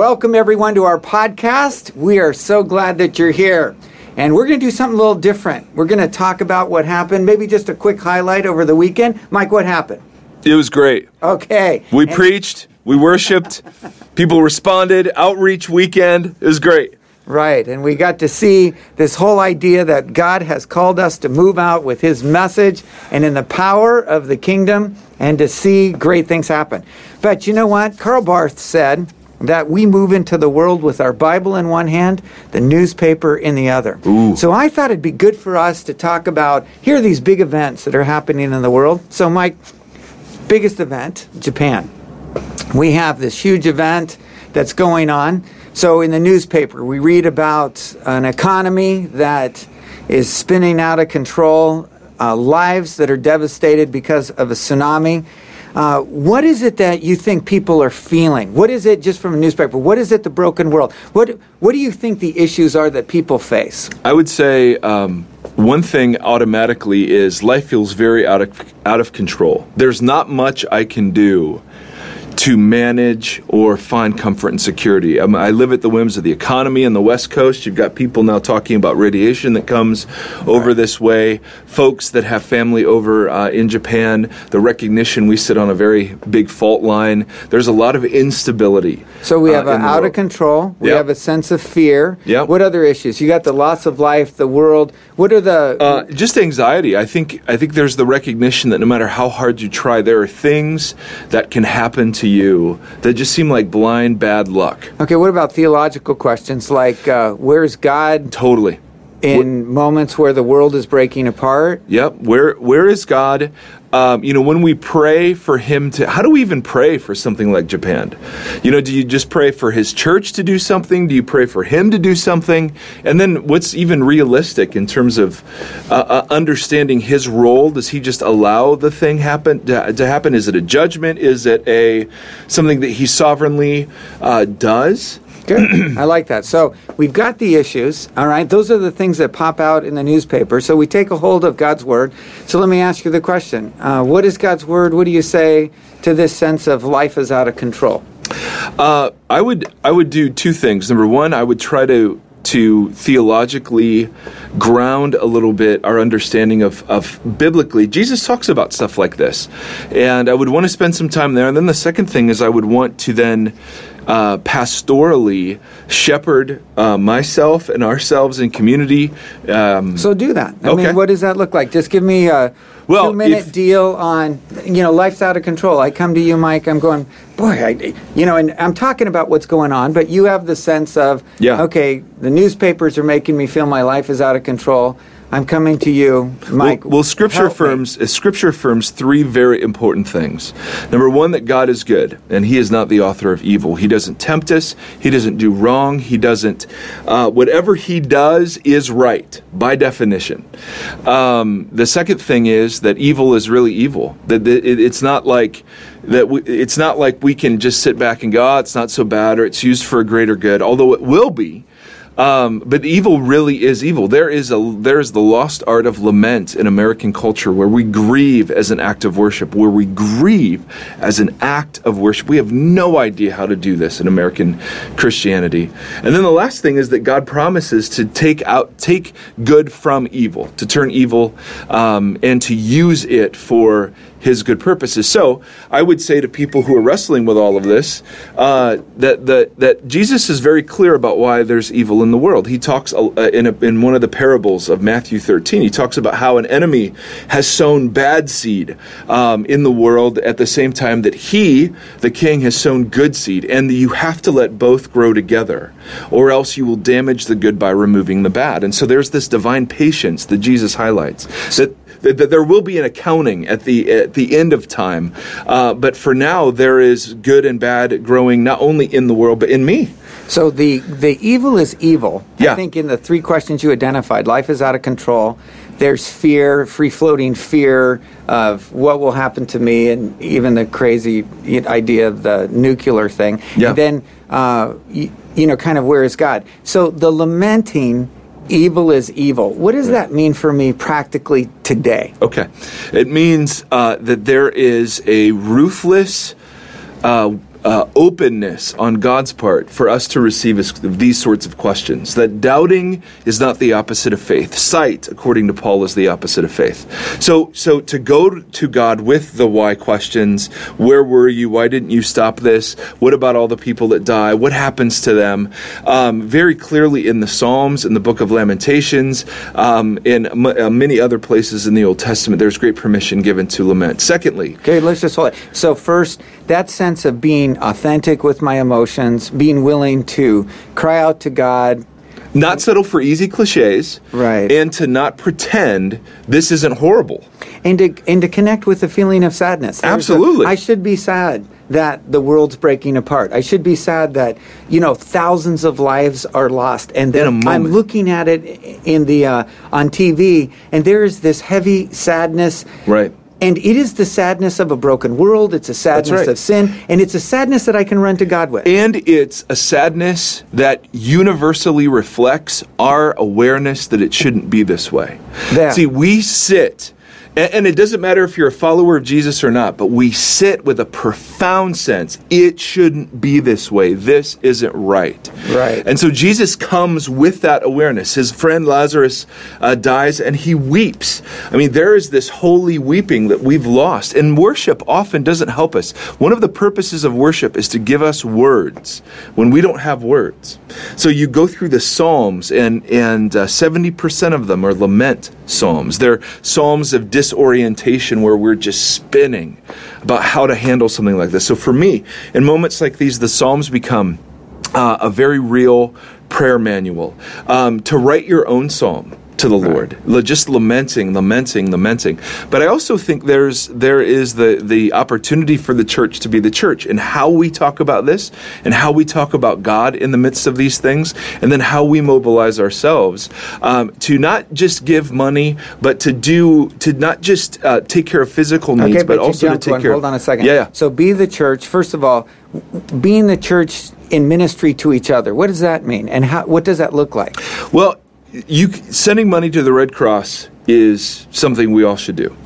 Welcome, everyone, to our podcast. We are so glad that you're here. And we're going to do something a little different. We're going to talk about what happened, maybe just a quick highlight over the weekend. Mike, what happened? It was great. Okay. We And- preached, we worshiped, people responded, outreach weekend. It was great. Right, and we got to see this whole idea that God has called us to move out with His message and in the power of the kingdom and to see great things happen. But you know what? Karl Barth said that we move into the world with our Bible in one hand, the newspaper in the other. Ooh. So I thought it'd be good for us to talk about here are these big events that are happening in the world. So, Mike, biggest event, Japan we have this huge event that's going on. So in the newspaper, we read about an economy that is spinning out of control, uh, lives that are devastated because of a tsunami. Uh, what is it that you think people are feeling? What is it, just from a newspaper? What is it, the broken world? What What do you think the issues are that people face? I would say um, one thing automatically is life feels very out of out of control. There's not much I can do to manage or find comfort and security. Um, I live at the whims of the economy on the West Coast. You've got people now talking about radiation that comes over this way, folks that have family over uh, in Japan, the recognition we sit on a very big fault line. There's a lot of instability. So we have uh, a in the out of control. We Yep. have a sense of fear. Yep. What other issues? You got the loss of life, the world. What are the Uh, just anxiety. I think I think there's the recognition that no matter how hard you try, there are things that can happen to you that just seem like blind bad luck. Okay, what about theological questions like uh, where's God Totally. In moments where the world is breaking apart? Yep. Where where is God? Um, you know, when we pray for Him to, how do we even pray for something like Japan? You know, do you just pray for His church to do something? Do you pray for Him to do something? And then, what's even realistic in terms of uh, uh, understanding His role? Does He just allow the thing happen to, to happen? Is it a judgment? Is it a something that He sovereignly uh, does? Good. I like that. So we've got the issues, all right? Those are the things that pop out in the newspaper. So we take a hold of God's Word. So let me ask you the question uh, What is God's Word? What do you say to this sense of life is out of control? Uh, I would I would do two things. Number one, I would try to to theologically ground a little bit our understanding of, of biblically. Jesus talks about stuff like this, and I would want to spend some time there. And then the second thing is I would want to then uh, pastorally shepherd uh, myself and ourselves in community. Um, So do that. I Okay. mean, what does that look like? Just give me a Well, two minute if- deal on, you know, life's out of control. I come to you, Mike. I'm going, boy, I, you know, and I'm talking about what's going on, but you have the sense of, Yeah. okay, the newspapers are making me feel my life is out of control. I'm coming to you, Mike. Well, well Scripture help me. affirms uh, Scripture affirms three very important things. Number one, that God is good, and He is not the author of evil. He doesn't tempt us. He doesn't do wrong. He doesn't. Uh, whatever He does is right by definition. Um, the second thing is that evil is really evil. That that it's not like that. We, it's not like we can just sit back and go, oh, "It's not so bad," or "It's used for a greater good," although it will be. Um, but evil really is evil. There is a there is the lost art of lament in American culture, where we grieve as an act of worship, where we grieve as an act of worship. We have no idea how to do this in American Christianity. And then the last thing is that God promises to take out take good from evil, to turn evil um, and to use it for his good purposes. So I would say to people who are wrestling with all of this uh, that, that that Jesus is very clear about why there's evil in the world. He talks uh, in a, in one of the parables of Matthew 13. He talks about how an enemy has sown bad seed um, in the world at the same time that he, the king, has sown good seed, and you have to let both grow together, or else you will damage the good by removing the bad. And so there's this divine patience that Jesus highlights that that, that there will be an accounting at the at the end of time. Uh, but for now, there is good and bad growing not only in the world but in me. So the the evil is evil. Yeah. I think in the three questions you identified, life is out of control. There's fear, free floating fear of what will happen to me, and even the crazy idea of the nuclear thing. Yeah. And then uh, you, you know, kind of where is God? So the lamenting. Evil is evil. What does that mean for me practically today? Okay, it means uh, that there is a ruthless uh, uh, openness on God's part for us to receive these sorts of questions. That doubting is not the opposite of faith. Sight, according to Paul, is the opposite of faith. So, so to go to God with the why questions: Where were you? Why didn't you stop this? What about all the people that die? What happens to them? Um, very clearly in the Psalms, in the Book of Lamentations, um, in m- uh, many other places in the Old Testament, there's great permission given to lament. Secondly, Okay, let's just hold it. So first, that sense of being authentic with my emotions, being willing to cry out to God. not settle for easy cliches, Right. And to not pretend this isn't horrible. And to, and to connect with the feeling of sadness. There's Absolutely. I should be sad that the world's breaking apart. I should be sad that, you know, thousands of lives are lost. And then I'm looking at it in the, uh, on TV, and there is this heavy sadness. Right. And it is the sadness of a broken world. It's a sadness right. of sin. And it's a sadness that I can run to God with. And it's a sadness that universally reflects our awareness that it shouldn't be this way. Yeah. See, we sit, and, and it doesn't matter if you're a follower of Jesus or not, but we sit with a profound sense it shouldn't be this way. This isn't right. Right. And so Jesus comes with that awareness. His friend Lazarus uh, dies and he weeps. I mean, there is this holy weeping that we've lost. And worship often doesn't help us. One of the purposes of worship is to give us words when we don't have words. So you go through the Psalms, and, and uh, 70% of them are lament psalms. They're psalms of disorientation where we're just spinning about how to handle something like this. So for me, in moments like these, the Psalms become uh, a very real prayer manual um, to write your own psalm to the Lord, La- just lamenting, lamenting, lamenting. But I also think there's there is the the opportunity for the church to be the church and how we talk about this and how we talk about God in the midst of these things, and then how we mobilize ourselves um, to not just give money, but to do to not just uh, take care of physical needs, Okay, but, you also to take one. care. Hold on a second. Yeah, yeah. So be the church. First of all, w- being the church in ministry to each other. What does that mean, and how? What does that look like? Well, you sending money to the Red Cross is something we all should do.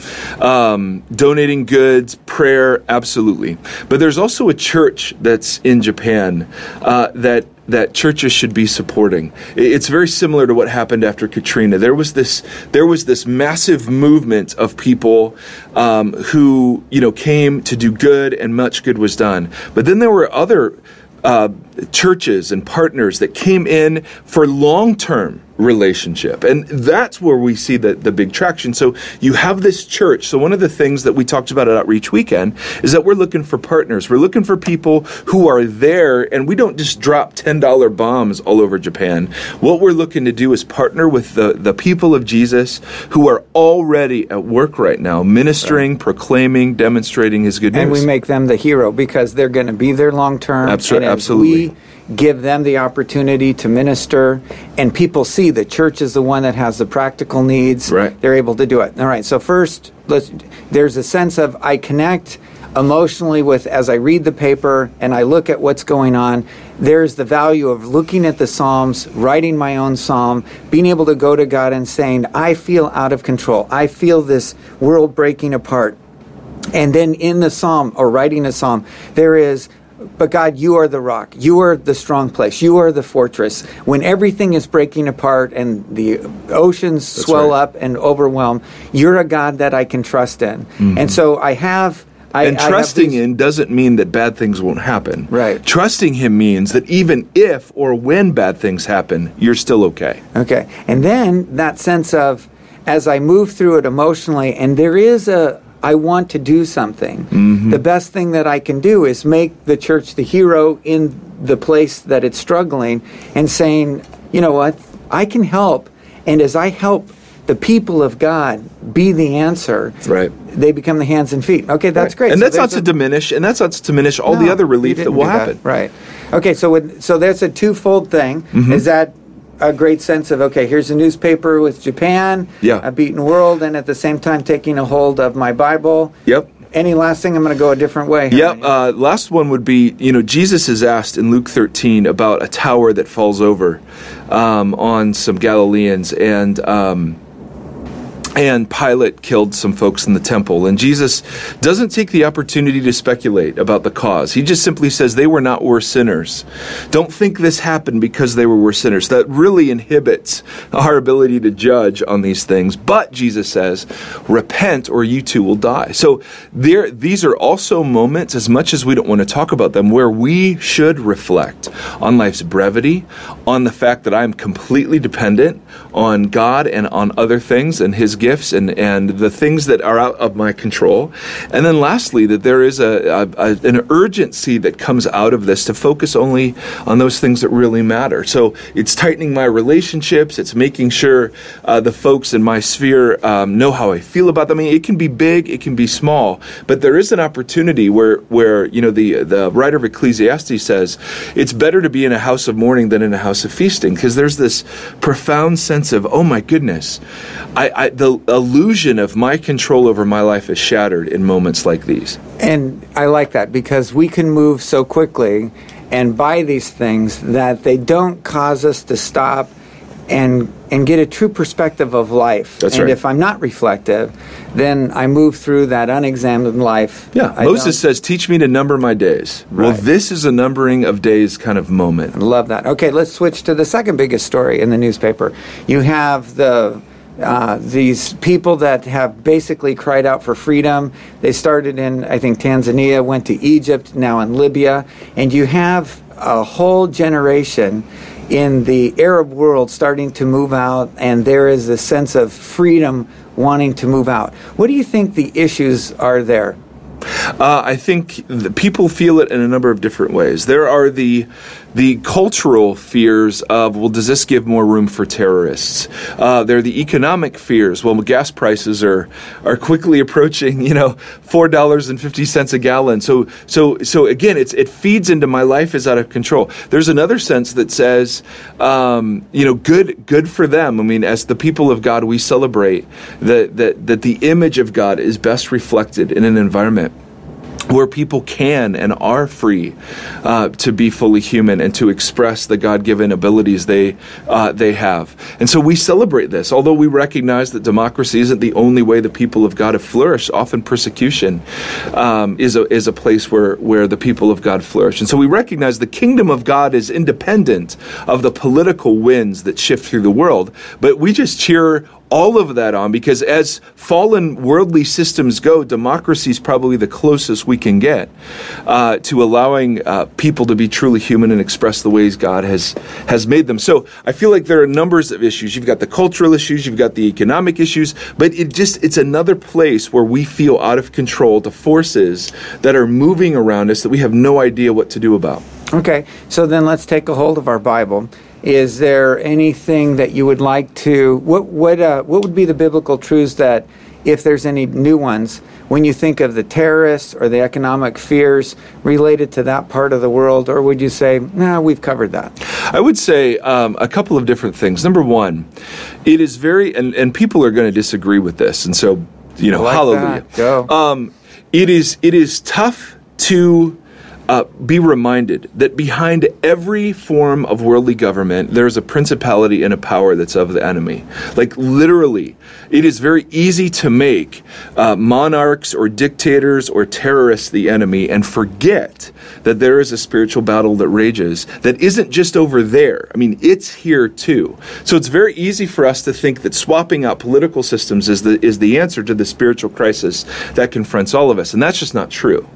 Um, donating goods, prayer, absolutely. But there's also a church that's in Japan uh, that that churches should be supporting. It's very similar to what happened after Katrina. There was this there was this massive movement of people um, who you know came to do good, and much good was done. But then there were other uh, churches and partners that came in for long term relationship. And that's where we see the, the big traction. So you have this church. So one of the things that we talked about at Outreach Weekend is that we're looking for partners. We're looking for people who are there and we don't just drop $10 bombs all over Japan. What we're looking to do is partner with the, the people of Jesus who are already at work right now, ministering, proclaiming, demonstrating his good news. And we make them the hero because they're going to be there long term. Abso- and if absolutely. Give them the opportunity to minister, and people see the church is the one that has the practical needs. Right. They're able to do it. All right. So first, let's. There's a sense of I connect emotionally with as I read the paper and I look at what's going on. There's the value of looking at the Psalms, writing my own psalm, being able to go to God and saying, I feel out of control. I feel this world breaking apart. And then in the psalm or writing a psalm, there is, but God, you are the rock. You are the strong place. You are the fortress. When everything is breaking apart and the oceans swell right. up and overwhelm, you're a God that I can trust in. Mm-hmm. And so I have. I, and trusting these- in doesn't mean that bad things won't happen. Right. Trusting him means that even if or when bad things happen, you're still okay. Okay. And then that sense of as I move through it emotionally, and there is a, I want to do something. Mm-hmm. The best thing that I can do is make the church the hero in the place that it's struggling and saying, you know what, I can help. And as I help the people of God be the answer, Right. they become the hands and feet. Okay, that's great. And So that's not to a- diminish, and that's not to diminish all the other relief that will happen. Right. Okay, so with, so there's a twofold thing. Mm-hmm. Is that a great sense of okay? Here's a newspaper with Japan, Yeah. a beaten world, and at the same time taking a hold of my Bible. Yep. Any last thing? I'm going to go a different way. Yep. Uh, last one would be you know, Jesus is asked in Luke 13 about a tower that falls over um, on some Galileans. And um, and Pilate killed some folks in the temple. And Jesus doesn't take the opportunity to speculate about the cause. He just simply says they were not worse sinners. Don't think this happened because they were worse sinners. That really inhibits our ability to judge on these things. But Jesus says, repent or you too will die. So there, these are also moments, as much as we don't want to talk about them, where we should reflect on life's brevity, on the fact that I'm completely dependent on God and on other things and His gifts and, and the things that are out of my control. And then lastly, that there is a, a, a, an urgency that comes out of this to focus only on those things that really matter. So it's tightening my relationships, it's making sure uh, the folks in my sphere um, know how I feel about them. I mean, it can be big, it can be small, but there is an opportunity where, where you know, the, the writer of Ecclesiastes says it's better to be in a house of mourning than in a house of feasting because there's this profound sense of, oh my goodness, I, I the illusion of my control over my life is shattered in moments like these. And I like that because we can move so quickly and buy these things that they don't cause us to stop and and get a true perspective of life. That's and right. if I'm not reflective, then I move through that unexamined life. Yeah, I Moses says, "Teach me to number my days." Well, this is a numbering of days kind of moment. I love that. Okay, let's switch to the second biggest story in the newspaper. You have the uh, these people that have basically cried out for freedom. They started in, I think, Tanzania, went to Egypt, now in Libya, and you have a whole generation in the Arab world starting to move out, and there is a sense of freedom wanting to move out. What do you think the issues are there? Uh, I think people feel it in a number of different ways. There are the the cultural fears of, well, does this give more room for terrorists? Uh, there are the economic fears. Well, gas prices are are quickly approaching, you know, four dollars and fifty cents a gallon. So so so again, it's it feeds into my life is out of control. There's another sense that says, um, you know, good good for them. I mean, as the people of God, we celebrate that that that the image of God is best reflected in an environment where people can and are free uh, to be fully human and to express the God-given abilities they uh, they have. And so we celebrate this, although we recognize that democracy isn't the only way the people of God have flourished. Often persecution um, is a is a place where where the people of God flourish. And so we recognize the kingdom of God is independent of the political winds that shift through the world. But we just cheer all of that on because as fallen worldly systems go, democracy is probably the closest we can get uh, to allowing uh, people to be truly human and express the ways God has has made them. So I feel like there are numbers of issues. You've got the cultural issues, you've got the economic issues, but it just it's another place where we feel out of control to forces that are moving around us that we have no idea what to do about. Okay, so then let's take a hold of our Bible. Is there anything that you would like to? What what uh, what would be the biblical truths that, if there's any new ones, when you think of the terrorists or the economic fears related to that part of the world, or would you say, no, we've covered that? I would say um, a couple of different things. Number one, it is very, and, and people are going to disagree with this, and so you know, like hallelujah. that. Go. Um, it is it is tough to uh, be reminded that behind every form of worldly government, there's a principality and a power that's of the enemy. Like literally, it is very easy to make uh, monarchs or dictators or terrorists the enemy and forget that there is a spiritual battle that rages that isn't just over there. I mean, it's here too. So it's very easy for us to think that swapping out political systems is the is the answer to the spiritual crisis that confronts all of us, and that's just not true.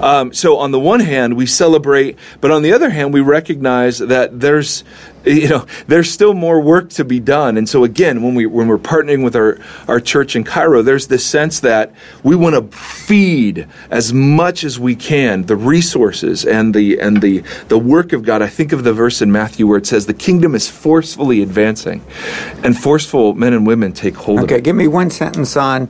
Um, so on the one hand, we celebrate, but on the other hand, we recognize that there's you know there's still more work to be done. And so again when we when we're partnering with our our church in Cairo there's this sense that we want to feed as much as we can the resources and the and the the work of God. I think of the verse in Matthew where it says the kingdom is forcefully advancing and forceful men and women take hold of Okay, it. give me one sentence on,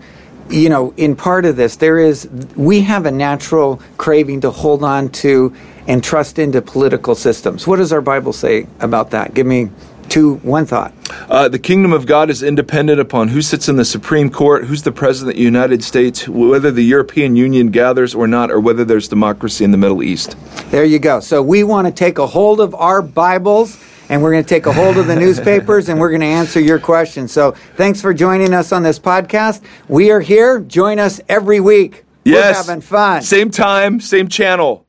you know, in part of this, there is, we have a natural craving to hold on to and trust into political systems. What does our Bible say about that? Give me two, one thought. Uh, the kingdom of God is independent upon who sits in the Supreme Court, who's the president of the United States, whether the European Union gathers or not, or whether there's democracy in the Middle East. There you go. So we want to take a hold of our Bibles and we're going to take a hold of the newspapers and we're going to answer your questions. So thanks for joining us on this podcast. We are here. Join us every week. Yes. We're having fun. Same time, same channel.